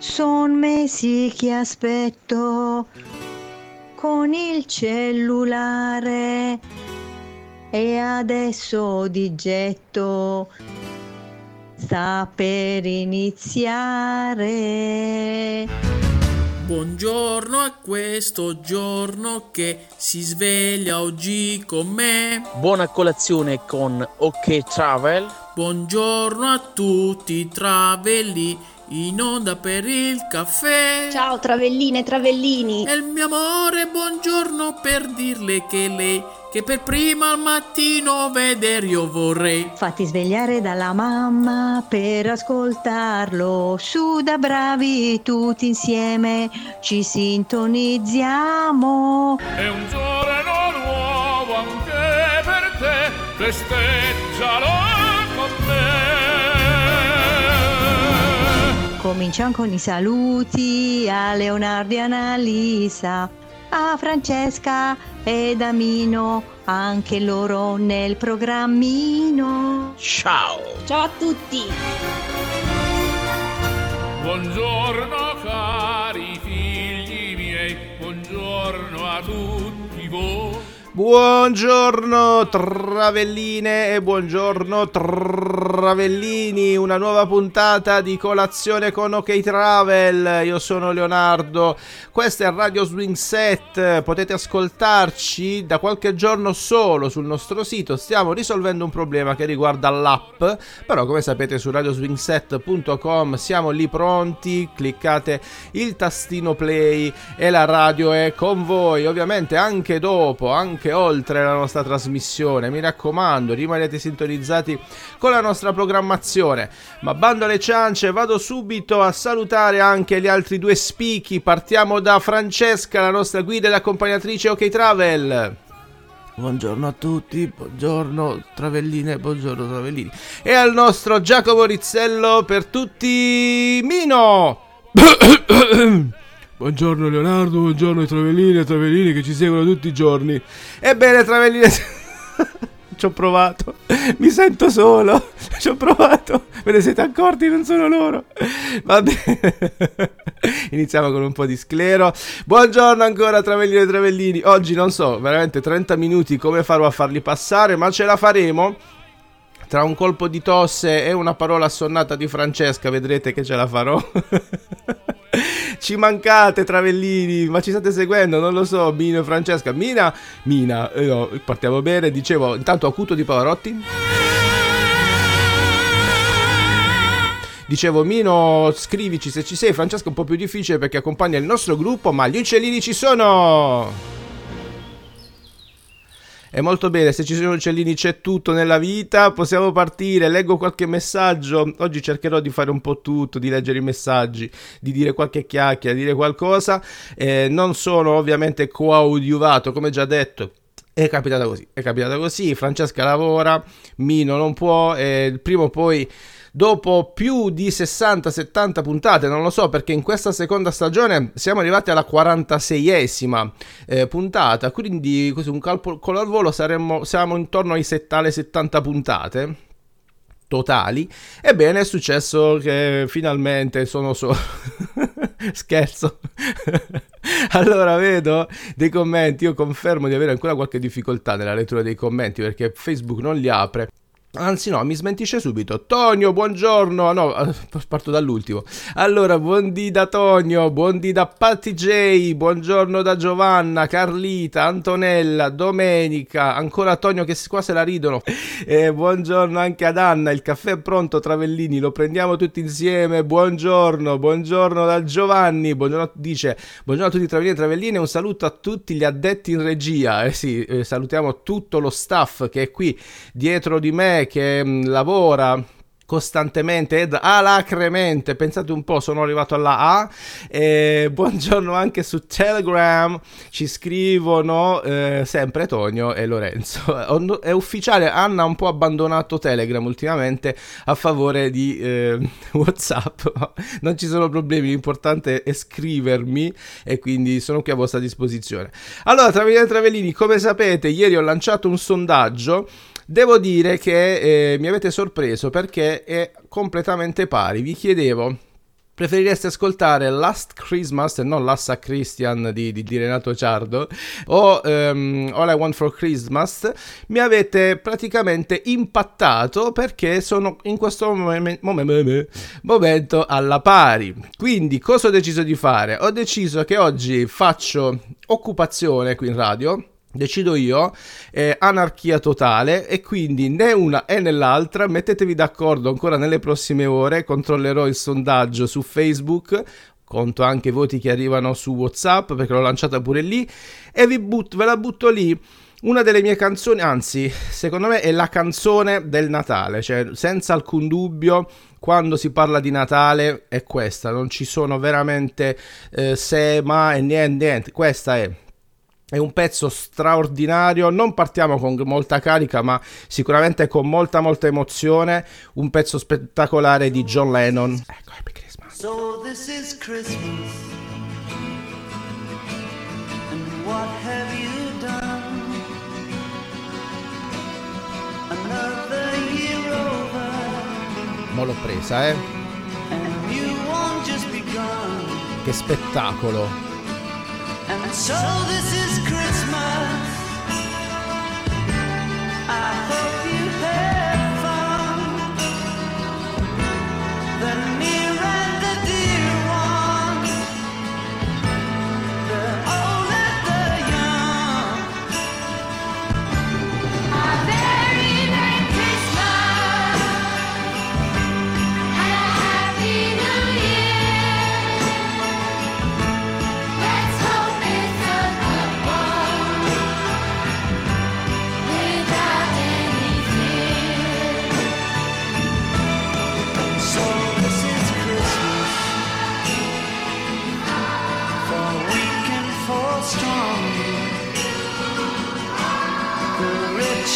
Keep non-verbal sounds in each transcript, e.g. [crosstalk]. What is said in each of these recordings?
Son mesi che aspetto con il cellulare e adesso di getto sta per iniziare. Buongiorno a questo giorno che si sveglia oggi con me. Buona colazione con OK Travel. Buongiorno a tutti i travelli in onda per il caffè. Ciao travelline e travellini. E il mio amore, buongiorno per dirle che lei che per prima al mattino vedere io vorrei. Fatti svegliare dalla mamma per ascoltarlo. Su da bravi tutti insieme ci sintonizziamo. È un giorno nuovo anche per te, festeggialo con me. Cominciamo con i saluti a Leonardo e Annalisa, a Francesca ed Amino, anche loro nel programmino. Ciao! Ciao a tutti! Buongiorno cari figli miei, buongiorno a tutti voi. Buongiorno travelline e buongiorno travellini, una nuova puntata di colazione con OK Travel. Io sono Leonardo, questo è Radio Swing Set, potete ascoltarci da qualche giorno solo sul nostro sito. Stiamo risolvendo un problema che riguarda l'app, però come sapete su radioswingset.com siamo lì pronti, cliccate il tastino play e la radio è con voi, ovviamente anche dopo, anche anche oltre la nostra trasmissione. Mi raccomando, rimanete sintonizzati con la nostra programmazione. Ma bando alle ciance, vado subito a salutare anche gli altri due spicchi. Partiamo da Francesca, la nostra guida e accompagnatrice OK Travel. Buongiorno a tutti, buongiorno Travelline, buongiorno Travellini. E al nostro Giacomo Rizzello per tutti Mino. [coughs] [coughs] [coughs] Buongiorno Leonardo, buongiorno ai Travellini e Travellini che ci seguono tutti i giorni. Ebbene Travellini... [laughs] ci ho provato, mi sento solo, ci ho provato, ve ne siete accorti, non sono loro. Va bene, [laughs] iniziamo con un po' di sclero. Buongiorno ancora Travellini e Travellini, oggi non so, veramente 30 minuti come farò a farli passare, ma ce la faremo. Tra un colpo di tosse e una parola assonnata di Francesca vedrete che ce la farò. [laughs] ci mancate Travellini, ma ci state seguendo? Non lo so, Mino e Francesca. Mina, Mina, eh no, partiamo bene. Dicevo, intanto acuto di Pavarotti. Dicevo, Mino, scrivici se ci sei. Francesca è un po' più difficile perché accompagna il nostro gruppo, ma gli uccellini ci sono! È molto bene, se ci sono uccellini c'è tutto nella vita, possiamo partire, leggo qualche messaggio, oggi cercherò di fare un po' tutto, di leggere i messaggi, di dire qualche chiacchiera, di dire qualcosa, eh, non sono ovviamente coadiuvato, come già detto, è capitata così, è capitata così, Francesca lavora, Mino non può, eh, prima o poi dopo più di 60-70 puntate, non lo so perché in questa seconda stagione siamo arrivati alla 46esima eh, puntata, quindi così un calcolo al volo saremmo, siamo intorno ai 70 puntate totali. Ebbene, è successo che finalmente sono solo. [laughs] Scherzo. [laughs] allora vedo dei commenti. Io confermo di avere ancora qualche difficoltà nella lettura dei commenti perché Facebook non li apre. Anzi no, mi smentisce subito. Tonio, buongiorno. No, eh, [laughs] parto dall'ultimo. Allora, buondì da Tonio, buondì da Patti J, buongiorno da Giovanna, Carlita, Antonella, Domenica, ancora Tonio che qua se la ridono. [laughs] E buongiorno anche ad Anna, il caffè è pronto Travellini, lo prendiamo tutti insieme. Buongiorno, buongiorno da Giovanni, buongiorno, dice, buongiorno a tutti Travellini e Travellini, un saluto a tutti gli addetti in regia. Eh sì, eh, salutiamo tutto lo staff che è qui dietro di me che mh, lavora costantemente ed alacremente. Pensate un po', sono arrivato alla A. E [laughs] buongiorno anche su Telegram. Ci scrivono eh, sempre Tonio e Lorenzo. [laughs] È ufficiale, Anna ha un po' abbandonato Telegram ultimamente a favore di eh, [laughs] WhatsApp. Non ci sono problemi, l'importante è scrivermi e quindi sono qui a vostra disposizione. Allora, Travellini e Travellini, come sapete, ieri ho lanciato un sondaggio Devo dire che eh, mi avete sorpreso perché è completamente pari. Vi chiedevo preferireste ascoltare Last Christmas e non Lassa Christian di, di, di Renato Ciardo o um, All I Want for Christmas, mi avete praticamente impattato perché sono in questo mom- mom- momento alla pari. Quindi cosa ho deciso di fare? Ho deciso che oggi faccio occupazione qui in radio decido io, eh, anarchia totale e quindi né una né l'altra, mettetevi d'accordo ancora nelle prossime ore, controllerò il sondaggio su Facebook, conto anche i voti che arrivano su Whatsapp perché l'ho lanciata pure lì e vi butto, ve la butto lì. Una delle mie canzoni, anzi, secondo me è la canzone del Natale, cioè senza alcun dubbio quando si parla di Natale è questa, non ci sono veramente eh, se, ma e niente, niente, questa è è un pezzo straordinario, non partiamo con molta carica, ma sicuramente con molta molta emozione, un pezzo spettacolare di John Lennon. Ecco, Happy Christmas. So this is Christmas. And what have you done? Another year over. Mo l'ho presa, eh. And you won't just begun. Che spettacolo. And so this is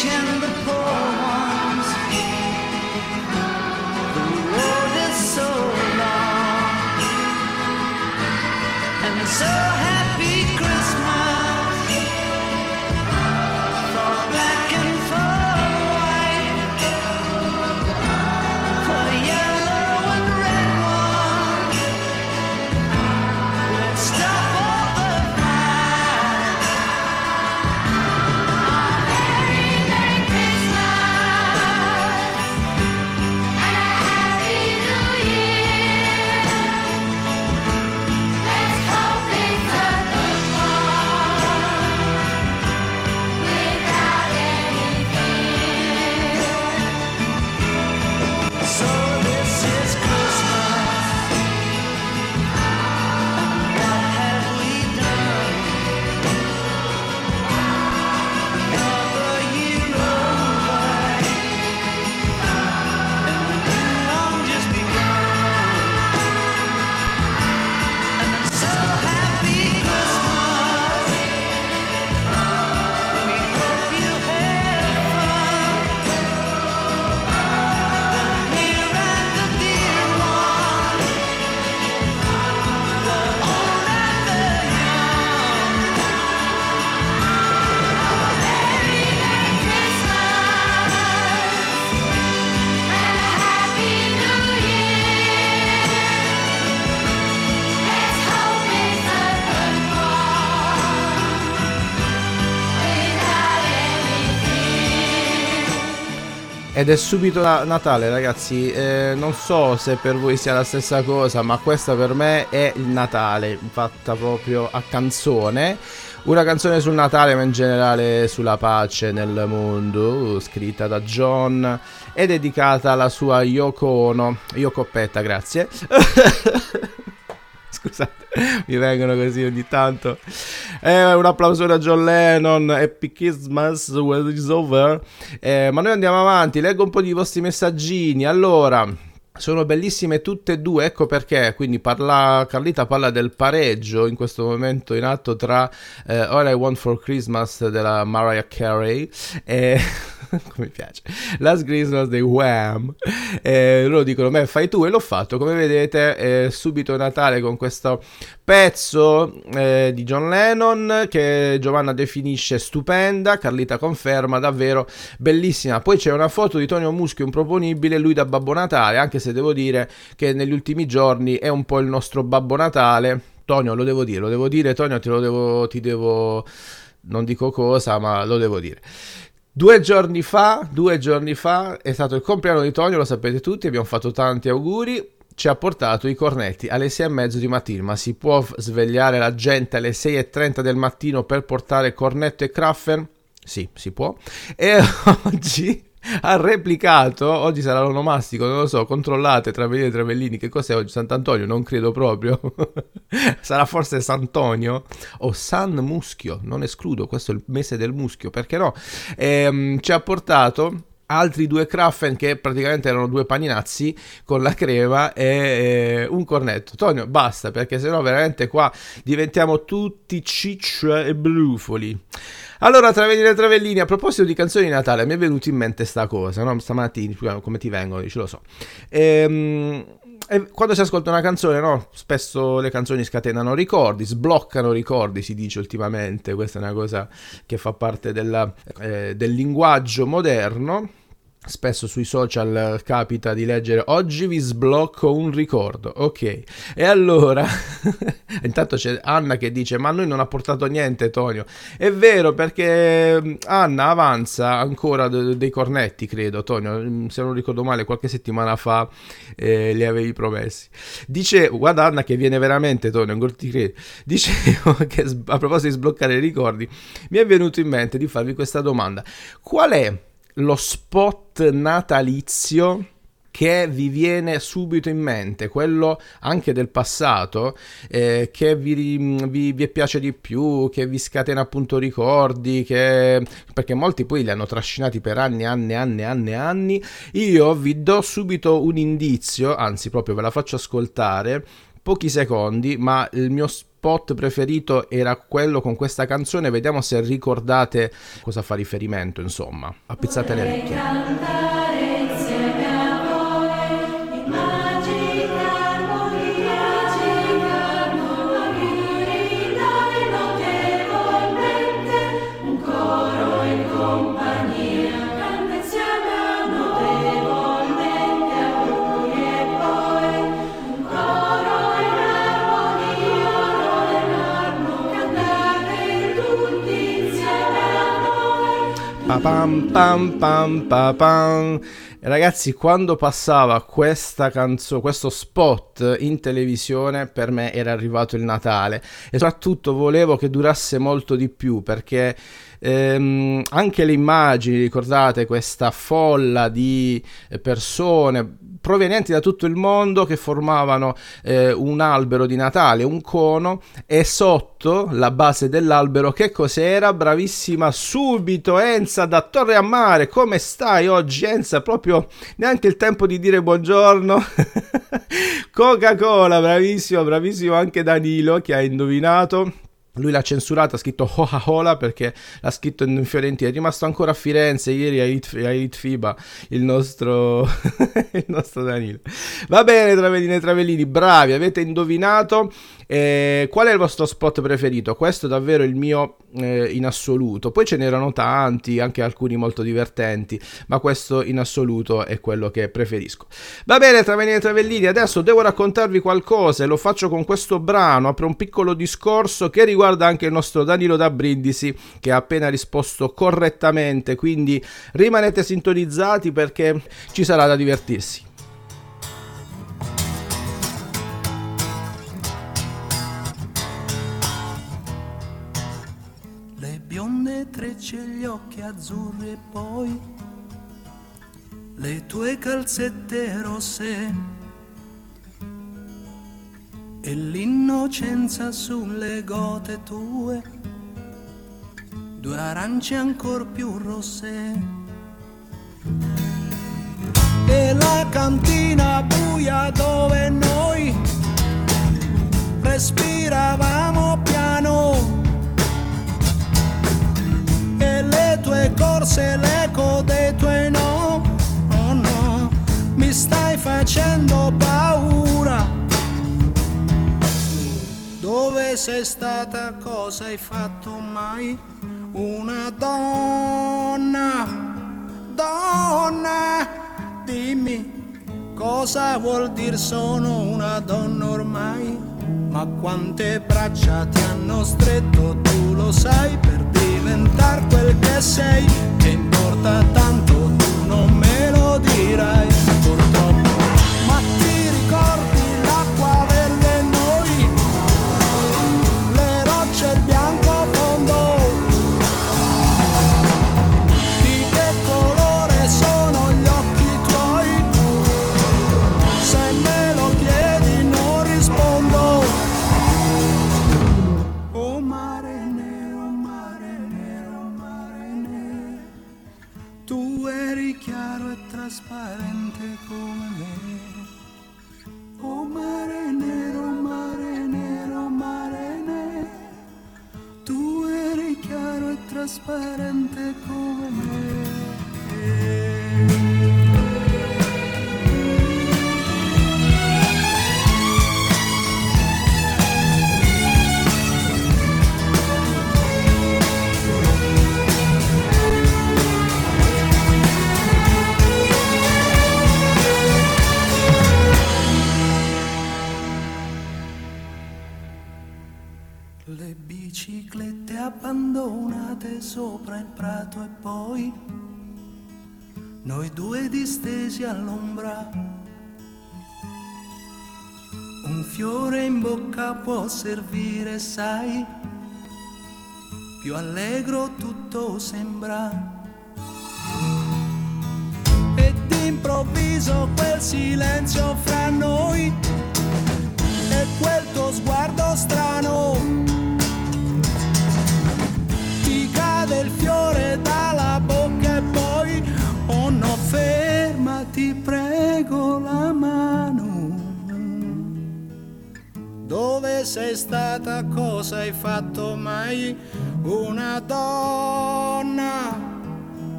Canada. Ed è subito na- Natale, ragazzi. Eh, non so se per voi sia la stessa cosa, ma questa per me è il Natale, fatta proprio a canzone. Una canzone sul Natale, ma in generale sulla pace nel mondo, scritta da John e dedicata alla sua Yoko Ono. Yoko Petta, grazie. [laughs] Scusate, [laughs] mi vengono così ogni tanto. Eh, un applauso a John Lennon, Happy Christmas, when it's over. Eh, ma noi andiamo avanti, leggo un po' di vostri messaggini. Allora, sono bellissime tutte e due, ecco perché. Quindi parla, Carlita parla del pareggio in questo momento in atto tra eh, All I Want for Christmas della Mariah Carey e... [laughs] come piace Last Christmas dei Wham. E loro dicono me fai tu e l'ho fatto. Come vedete è subito Natale con questo pezzo eh, di John Lennon che Giovanna definisce stupenda. Carlita conferma davvero bellissima. Poi c'è una foto di Tonio Muschio improponibile lui da Babbo Natale anche se se devo dire che negli ultimi giorni è un po' il nostro Babbo Natale. Tonio, lo devo dire, lo devo dire, Tonio, te lo devo, ti devo, non dico cosa, ma lo devo dire. Due giorni fa, due giorni fa è stato il compleanno di Tonio, lo sapete tutti, abbiamo fatto tanti auguri. Ci ha portato i cornetti alle 6 e mezzo di mattina, ma si può svegliare la gente alle 6.30 del mattino per portare cornetto e craffer? Sì, si può. E [laughs] oggi ha replicato, oggi sarà l'onomastico, non lo so, controllate Travellini e Travellini, che cos'è oggi Sant'Antonio? Non credo proprio. [laughs] sarà forse Sant'Antonio o San Muschio, non escludo, questo è il mese del muschio, perché no? Ehm, ci ha portato altri due Kraffen che praticamente erano due paninazzi con la crema e eh, un cornetto. Tonio, basta perché sennò veramente qua diventiamo tutti ciccio e brufoli. Allora, Travellini e Travellini, a proposito di canzoni di Natale, mi è venuta in mente sta cosa, no? Stamattina, come ti vengono, dici, lo so. Ehm, e quando si ascolta una canzone, no? Spesso le canzoni scatenano ricordi, sbloccano ricordi, si dice ultimamente. Questa è una cosa che fa parte della, eh, del linguaggio moderno Spesso sui social capita di leggere oggi vi sblocco un ricordo, ok. E allora, [laughs] intanto c'è Anna che dice ma noi non ha portato niente Tonio. È vero perché mm, Anna avanza ancora de- dei cornetti, credo Tonio, mm, se non ricordo male qualche settimana fa eh, li avevi promessi. Dice, guarda Anna che viene veramente Tonio, non ti credo. [laughs] Dicevo che a proposito di sbloccare i ricordi, mi è venuto in mente di farvi questa domanda. Qual è lo spot natalizio che vi viene subito in mente, quello anche del passato, eh, che vi, vi, vi, piace di più, che vi scatena appunto ricordi, che... perché molti poi li hanno trascinati per anni, anni, anni, anni, anni. Io vi do subito un indizio, anzi proprio ve la faccio ascoltare, pochi secondi, ma il mio spot preferito era quello con questa canzone. Vediamo se ricordate cosa fa riferimento, insomma. Appizzate le orecchie. Pam pam pam pam. Ragazzi, quando passava questa canzone, questo spot in televisione, per me era arrivato il Natale e soprattutto volevo che durasse molto di più perché ehm, anche le immagini, ricordate questa folla di persone provenienti da tutto il mondo che formavano eh, un albero di Natale, un cono e sotto la base dell'albero che cos'era? Bravissima subito Enza da Torre a Mare, come stai oggi Enza? Proprio neanche il tempo di dire buongiorno. [laughs] Coca-Cola, bravissimo, bravissimo anche Danilo che ha indovinato lui l'ha censurata, ha scritto Coca-Cola perché l'ha scritto in Fiorentina. È rimasto ancora a Firenze ieri a It, a il nostro, [laughs] il nostro Danilo. Va bene, Travellini e Travellini, bravi, avete indovinato. Eh, qual è il vostro spot preferito? Questo è davvero il mio eh, in assoluto. Poi ce n'erano tanti, anche alcuni molto divertenti, ma questo in assoluto è quello che preferisco. Va bene, Travellini e Travellini, adesso devo raccontarvi qualcosa e lo faccio con questo brano. Apro un piccolo discorso che riguarda anche il nostro Danilo da Brindisi, che ha appena risposto correttamente. Quindi rimanete sintonizzati perché ci sarà da divertirsi. trecce e gli occhi azzurri e poi le tue calzette rosse e l'innocenza sulle gote tue, due arance ancor più rosse. E la cantina buia dove noi respiravamo piano le tue corse, l'eco dei tuoi no, oh no, mi stai facendo paura. Sei stata, cosa hai fatto mai? Una donna, donna, dimmi Cosa vuol dire sono una donna ormai? Ma quante braccia ti hanno stretto, tu lo sai, per diventare quel che sei. Che importa tanto, tu non me lo dirai, due distesi all'ombra. Un fiore in bocca può servire, sai, più allegro tutto sembra. E d'improvviso quel silenzio fra noi e quel tuo sguardo strano. Ti cade il fiore sei stata? Cosa hai fatto mai? Una donna,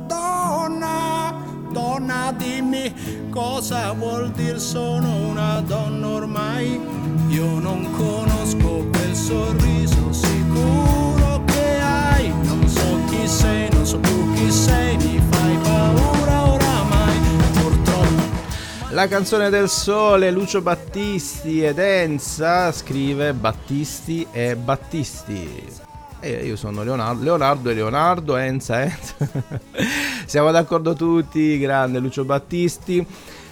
donna, donna, dimmi cosa vuol dire sono una donna ormai. Io non conosco quel sorriso sicuro che hai. Non so chi sei, non so più chi sei, La canzone del sole, Lucio Battisti ed Enza scrive Battisti e Battisti. E io sono Leonardo, Leonardo e Leonardo, Enza, Enza. [laughs] Siamo d'accordo tutti, grande Lucio Battisti.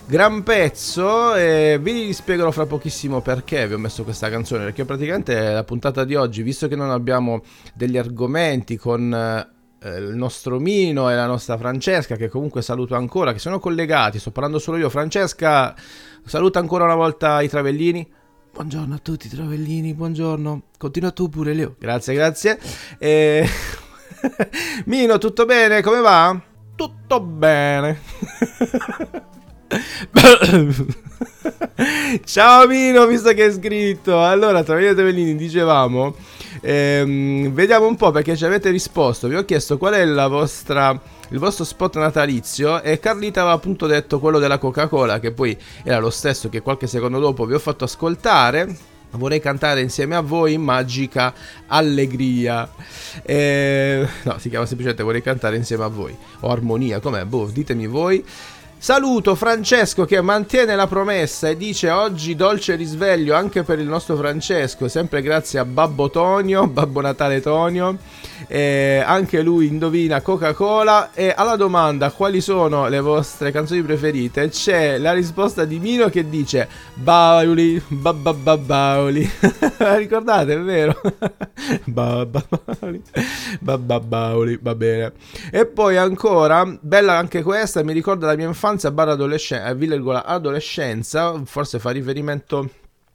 Gran pezzo, e vi spiegherò fra pochissimo perché vi ho messo questa canzone. Perché praticamente la puntata di oggi, visto che non abbiamo degli argomenti con eh, il nostro Mino e la nostra Francesca, che comunque saluto ancora, che sono collegati, sto parlando solo io. Francesca, saluta ancora una volta i Travellini. Buongiorno a tutti Travellini, buongiorno. Continua tu pure Leo. Grazie, grazie. E... [laughs] Mino, tutto bene? Come va? Tutto bene. [laughs] Ciao Mino, visto che hai scritto. Allora, Travellini e Travellini, dicevamo, ehm, vediamo un po' perché ci avete risposto. Vi ho chiesto qual è la vostra, il vostro spot natalizio e Carlita aveva appunto detto quello della Coca-Cola, che poi era lo stesso che qualche secondo dopo vi ho fatto ascoltare. Vorrei cantare insieme a voi Magica Allegria. Eh, no, si chiama semplicemente Vorrei cantare insieme a voi. O Armonia, com'è? Boh, ditemi voi. Saluto Francesco che mantiene la promessa e dice oggi dolce risveglio anche per il nostro Francesco, sempre grazie a Babbo Tonio, [laughs] Babbo Natale Tonio. Eh, anche lui indovina Coca-Cola e alla domanda quali sono le vostre canzoni preferite c'è la risposta di Mino che dice Bauli, babba bauli. [laughs] Ricordate, è vero? [laughs] Babba bauli, babba bauli, va bene. E poi ancora, bella anche questa, mi ricorda la mia infanzia barra adolescenza, virgola adolescenza, forse fa riferimento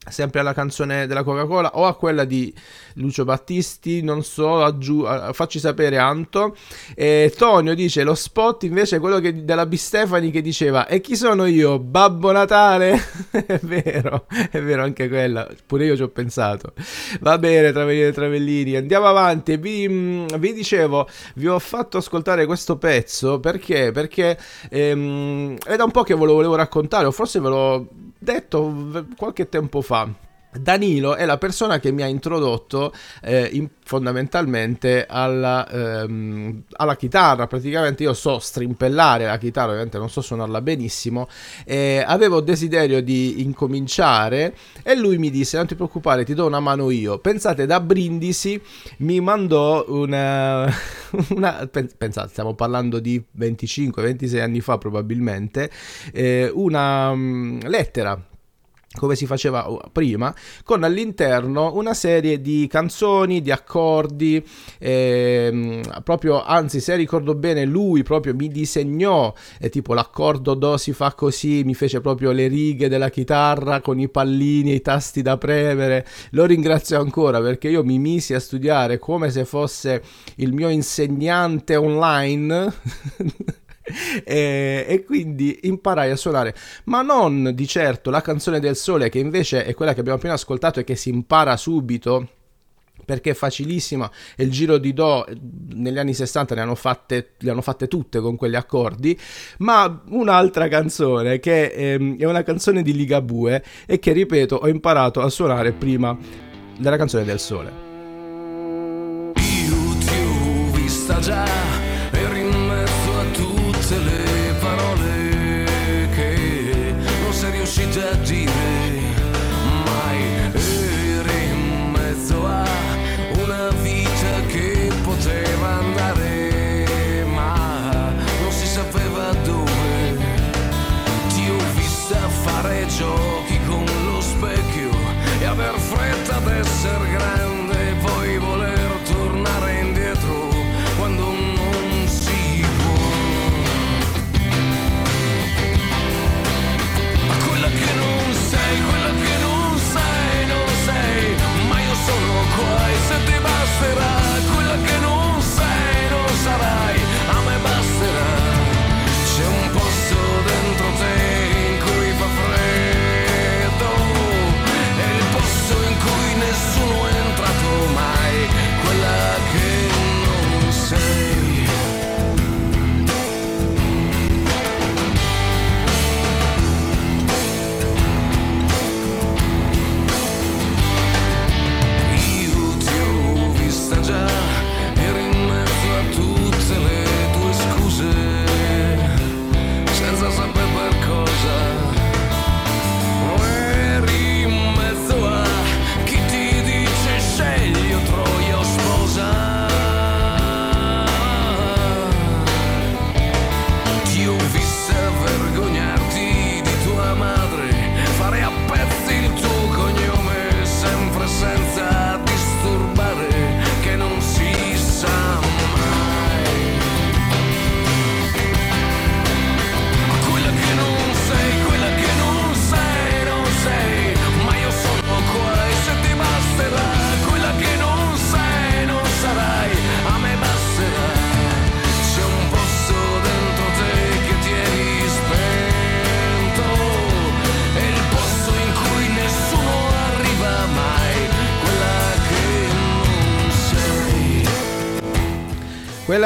sempre alla canzone della Coca-Cola o a quella di Lucio Battisti, non so, aggiu- facci sapere Anto. E Tonio dice lo spot invece è quello che, della B. Stefani che diceva e chi sono io? Babbo Natale? [laughs] è vero, è vero anche quella, pure io ci ho pensato. Va bene, Travellini e Travellini, andiamo avanti. Vi, vi dicevo, vi ho fatto ascoltare questo pezzo perché? Perché ehm, è da un po' che ve lo volevo raccontare, o forse ve l'ho detto qualche tempo fa. Danilo è la persona che mi ha introdotto eh, in, fondamentalmente alla, ehm, alla, chitarra. Praticamente io so strimpellare la chitarra, ovviamente non so suonarla benissimo. Eh, avevo desiderio di incominciare e lui mi disse: Non ti preoccupare, ti do una mano io. Pensate, da Brindisi mi mandò una. [laughs] una pensate, stiamo parlando di 25-26 anni fa, probabilmente. Eh, una um, lettera come si faceva uh, prima, con all'interno una serie di canzoni, di accordi, ehm, proprio, anzi se ricordo bene lui proprio mi disegnò, eh, tipo l'accordo Do si fa così, mi fece proprio le righe della chitarra con i pallini e i tasti da premere, lo ringrazio ancora perché io mi misi a studiare come se fosse il mio insegnante online [laughs] [laughs] e, e, quindi imparai a suonare, ma non di certo la canzone del sole, che invece è quella che abbiamo appena ascoltato e che si impara subito perché è facilissima e il giro di Do negli anni 60 ne hanno fatte, le hanno fatte tutte con quegli accordi, ma un'altra canzone che ehm, è una canzone di Ligabue e che ripeto ho imparato a suonare prima della canzone del sole. Io ti ho vista già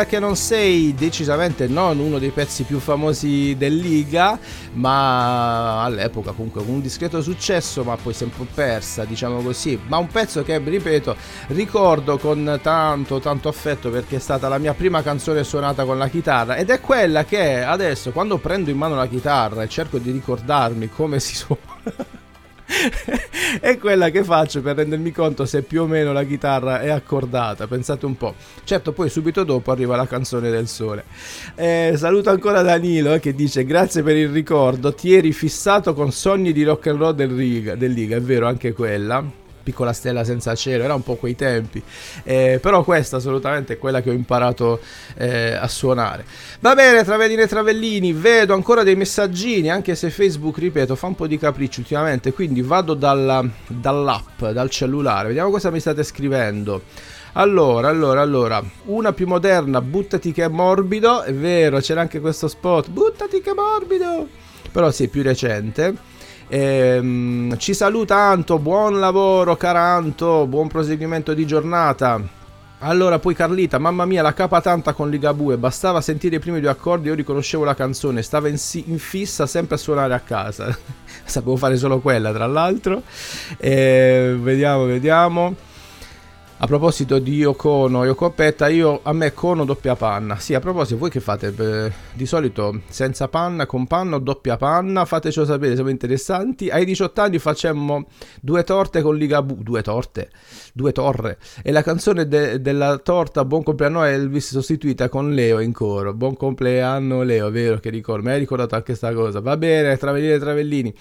Che non sei, decisamente non uno dei pezzi più famosi del Liga, ma all'epoca comunque con un discreto successo, ma poi po' persa, diciamo così. Ma un pezzo che, ripeto, ricordo con tanto, tanto affetto perché è stata la mia prima canzone suonata con la chitarra ed è quella che adesso, quando prendo in mano la chitarra e cerco di ricordarmi come si suona. [laughs] [laughs] è quella che faccio per rendermi conto se più o meno la chitarra è accordata. Pensate un po'. Certo, poi subito dopo arriva la canzone del sole. Eh, saluto ancora Danilo eh, che dice: Grazie per il ricordo. Ti eri fissato con sogni di rock and roll del Liga. Del Liga, è vero, anche quella piccola stella senza cielo, era un po' quei tempi, eh, però questa assolutamente è quella che ho imparato eh, a suonare. Va bene, Travellini e Travellini, vedo ancora dei messaggini, anche se Facebook, ripeto, fa un po' di capriccio ultimamente, quindi vado dalla, dall'app, dal cellulare, vediamo cosa mi state scrivendo. Allora, allora, allora, una più moderna, buttati che è morbido, è vero, c'era anche questo spot, buttati che è morbido, però sì, più recente. Ehm, ci saluta Anto, buon lavoro Caranto, buon proseguimento di giornata. Allora, poi Carlita, mamma mia, la capa tanta con Ligabue, bastava sentire i primi due accordi, io riconoscevo la canzone, stava in, si- in fissa sempre a suonare a casa. [laughs] Sapevo fare solo quella, tra l'altro. Eh, vediamo, vediamo. A proposito di Yokono, Yokopetta, io a me Kono doppia panna. Sì, a proposito, voi che fate? Di solito senza panna, con panna o doppia panna? Fatecelo sapere, siamo interessanti. Ai 18 anni facemmo due torte con Ligabue. Due torte? Due torre. E la canzone de- della torta Buon compleanno Elvis sostituita con Leo in coro. Buon compleanno Leo, vero che ricordo? Mi hai ricordato anche questa cosa. Va bene, Travellini e Travellini.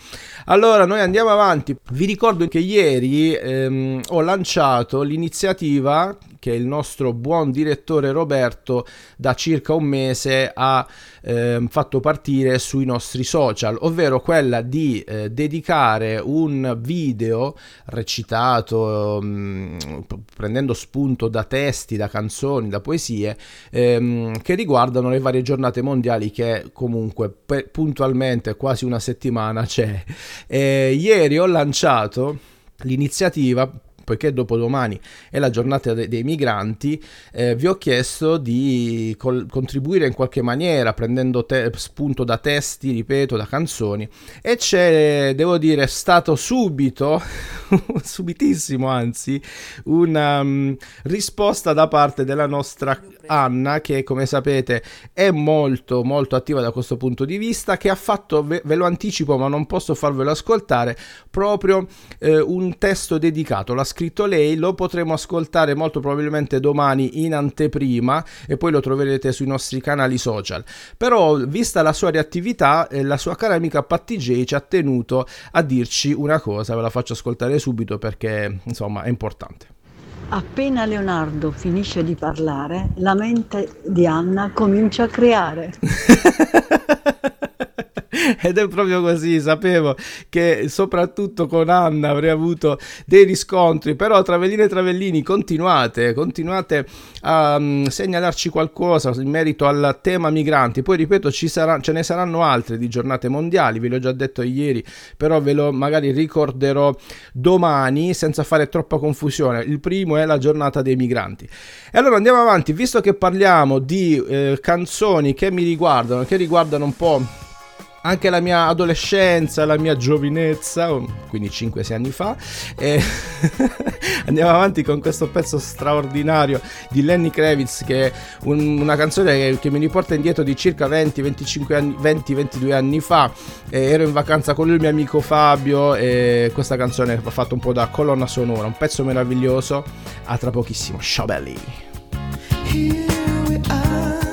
Allora, noi andiamo avanti. Vi ricordo che ieri ehm, ho lanciato l'iniziativa che il nostro buon direttore Roberto da circa un mese ha eh, fatto partire sui nostri social, ovvero quella di eh, dedicare un video recitato mh, prendendo spunto da testi, da canzoni, da poesie ehm, che riguardano le varie giornate mondiali che comunque pe- puntualmente quasi una settimana c'è. E ieri ho lanciato l'iniziativa poiché dopodomani è la giornata de- dei migranti, eh, vi ho chiesto di col- contribuire in qualche maniera, prendendo te- spunto da testi, ripeto, da canzoni, e c'è, devo dire, stato subito, [laughs] subitissimo anzi, una um, risposta da parte della nostra Anna, che come sapete è molto molto attiva da questo punto di vista, che ha fatto, ve, ve lo anticipo ma non posso farvelo ascoltare, proprio eh, un testo dedicato, la scritto lei, lo potremo ascoltare molto probabilmente domani in anteprima e poi lo troverete sui nostri canali social. Però, vista la sua reattività, eh, la sua cara amica Patti J ci ha tenuto a dirci una cosa, ve la faccio ascoltare subito perché insomma è importante. Appena Leonardo finisce di parlare, la mente di Anna comincia a creare. [laughs] [laughs] Ed è proprio così, sapevo che soprattutto con Anna avrei avuto dei riscontri, però Travellini e Travellini continuate, continuate a um, segnalarci qualcosa in merito al tema migranti, poi ripeto ci sarà, ce ne saranno altre di giornate mondiali, ve l'ho già detto ieri, però ve lo magari ricorderò domani senza fare troppa confusione, il primo è la giornata dei migranti. E allora andiamo avanti, visto che parliamo di eh, canzoni che mi riguardano, che riguardano un po' anche la mia adolescenza, la mia giovinezza, quindi 5-6 anni fa. E [laughs] andiamo avanti con questo pezzo straordinario di Lenny Kravitz, che è un, una canzone che, che, mi riporta indietro di circa 20-25 anni, 20-22 anni fa. E ero in vacanza con il mio amico Fabio, e questa canzone ha fatto un po' da colonna sonora, un pezzo meraviglioso. A tra pochissimo, ciao belli! So much pain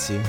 ragazzi.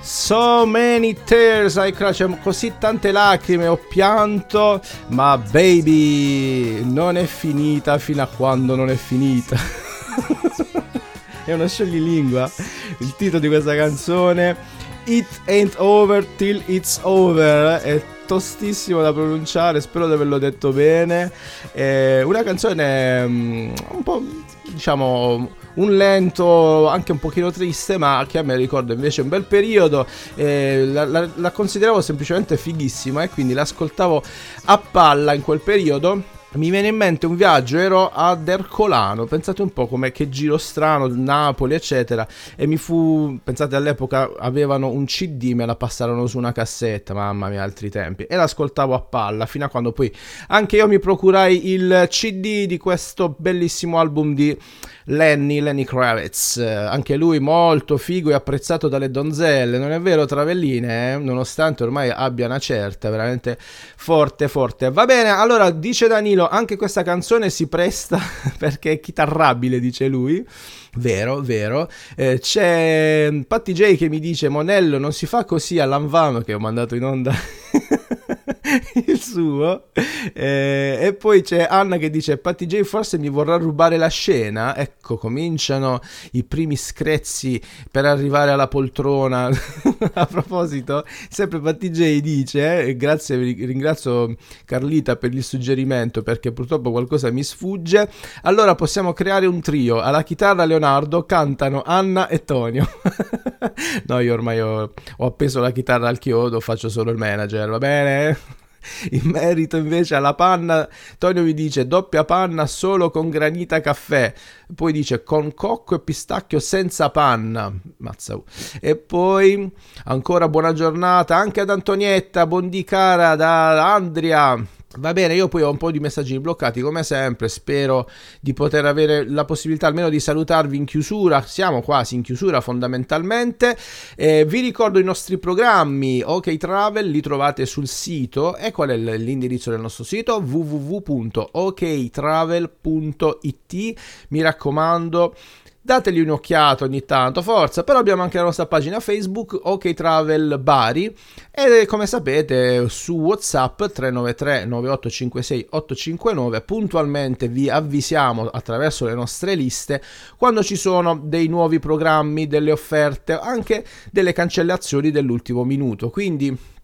So many tears I cried, cioè, così tante lacrime ho pianto, ma baby non è finita fino a quando non è finita. [laughs] è uno scioglilingua il titolo di questa canzone. It ain't over till it's over. È tostissimo da pronunciare, spero di averlo detto bene. È una canzone mm, un po' diciamo un lento anche un pochino triste ma che a me ricorda invece un bel periodo eh, la, la- la consideravo semplicemente fighissima e quindi l'ascoltavo a palla in quel periodo. Mi viene in mente un viaggio, ero ad Ercolano, pensate un po' come che giro strano, Napoli eccetera, e mi fu, pensate all'epoca avevano un CD, me la passarono su una cassetta, mamma mia altri tempi, e l'ascoltavo a palla fino a quando poi anche io mi procurai il CD di questo bellissimo album di Lenny, Lenny Kravitz, Eh, anche lui molto figo e apprezzato dalle donzelle, non è vero Travelline, eh? nonostante ormai abbia una certa, veramente forte forte. Va bene, allora dice Danilo, anche questa canzone si presta [laughs] perché è chitarrabile, dice lui. Vero, vero. Eh, c'è Patti J che mi dice Monello non si fa così all'Anvano che ho mandato in onda [laughs] [laughs] il suo. Eh, e poi c'è Anna che dice Patti J forse mi vorrà rubare la scena. Ecco, cominciano i primi screzzi per arrivare alla poltrona. [laughs] A proposito, sempre Patti J dice, eh, grazie, ringrazio Carlita per il suggerimento perché purtroppo qualcosa mi sfugge. Allora possiamo creare un trio. Alla chitarra Leonardo cantano Anna e Tonio. [laughs] no, io ormai ho, ho appeso la chitarra al chiodo, faccio solo il manager, va bene? In merito invece alla panna, Tonio mi dice doppia panna solo con granita caffè. Poi dice con cocco e pistacchio senza panna. Mazza. E poi ancora buona giornata anche ad Antonietta, buondì cara da Andria. Va bene, io poi ho un po' di messaggi bloccati come sempre, spero di poter avere la possibilità almeno di salutarvi in chiusura, siamo quasi in chiusura fondamentalmente. Eh, vi ricordo i nostri programmi, OK Travel, li trovate sul sito e qual è l'indirizzo del nostro sito? www.oktravel.it, mi raccomando. Dategli un'occhiata ogni tanto, forza, però abbiamo anche la nostra pagina Facebook OK Travel Bari. E come sapete su WhatsApp 393 9856 859 puntualmente vi avvisiamo attraverso le nostre liste quando ci sono dei nuovi programmi, delle offerte, anche delle cancellazioni dell'ultimo minuto. Quindi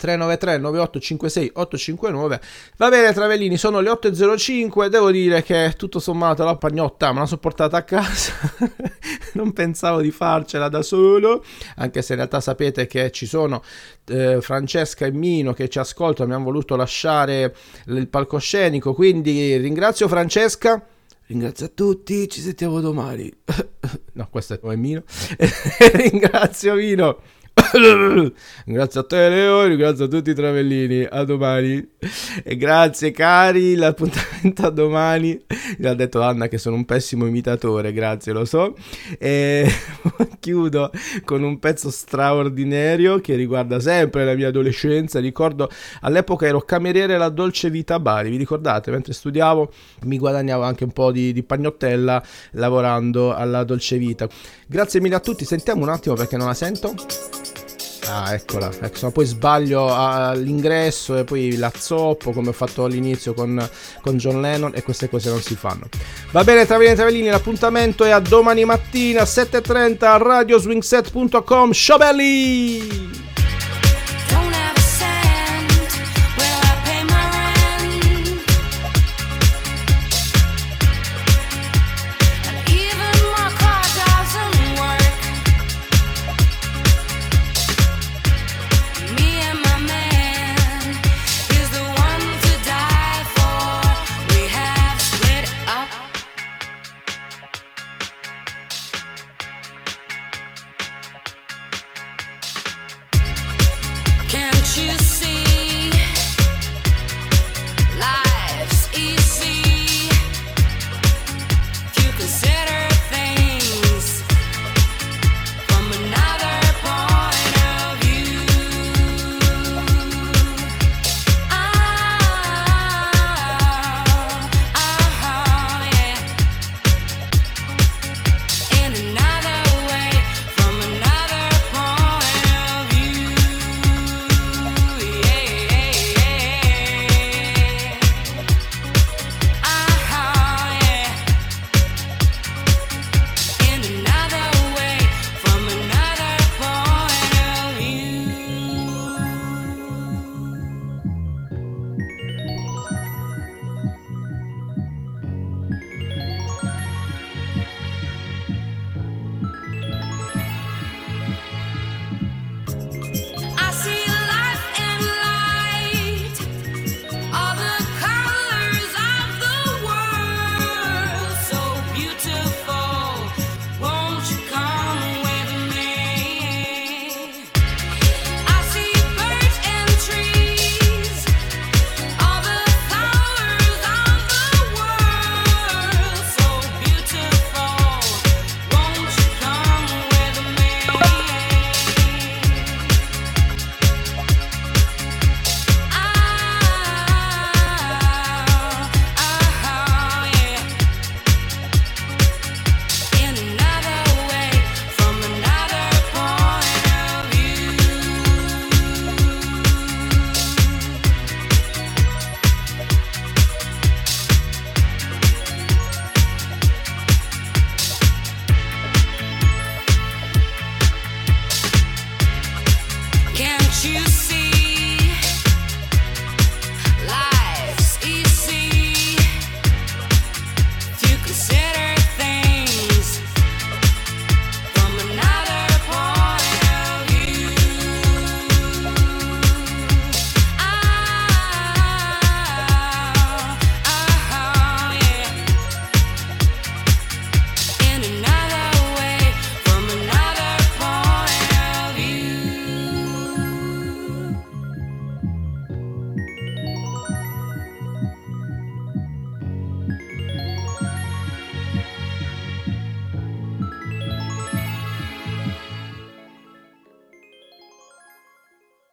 393 9856 859 va bene Travellini sono le 8.05 devo dire che tutto sommato la pagnotta me la sono portata a casa [laughs] non pensavo di farcela da solo anche se in realtà sapete che ci sono eh, Francesca e Mino che ci ascoltano mi hanno voluto lasciare il palcoscenico quindi ringrazio Francesca Ringrazio a tutti, ci sentiamo domani. [laughs] no, questo è Mino. [laughs] Ringrazio Mino. [coughs] grazie a te Leo, ringrazio a tutti i travellini, a domani. E grazie cari, l'appuntamento a domani, mi ha detto Anna che sono un pessimo imitatore, grazie lo so. E [laughs] chiudo con un pezzo straordinario che riguarda sempre la mia adolescenza, ricordo all'epoca ero cameriere alla Dolce Vita Bari, vi ricordate? Mentre studiavo mi guadagnavo anche un po' di, di pagnottella lavorando alla Dolce Vita, grazie mille a tutti, sentiamo un attimo perché non la sento Ah, eccola, ecco, se no poi sbaglio all'ingresso e poi la zoppo come ho fatto all'inizio con, con John Lennon e queste cose non si fanno. Va bene, Travellini e Travellini, l'appuntamento è a domani mattina 7.30 a radioswingset.com. Ciao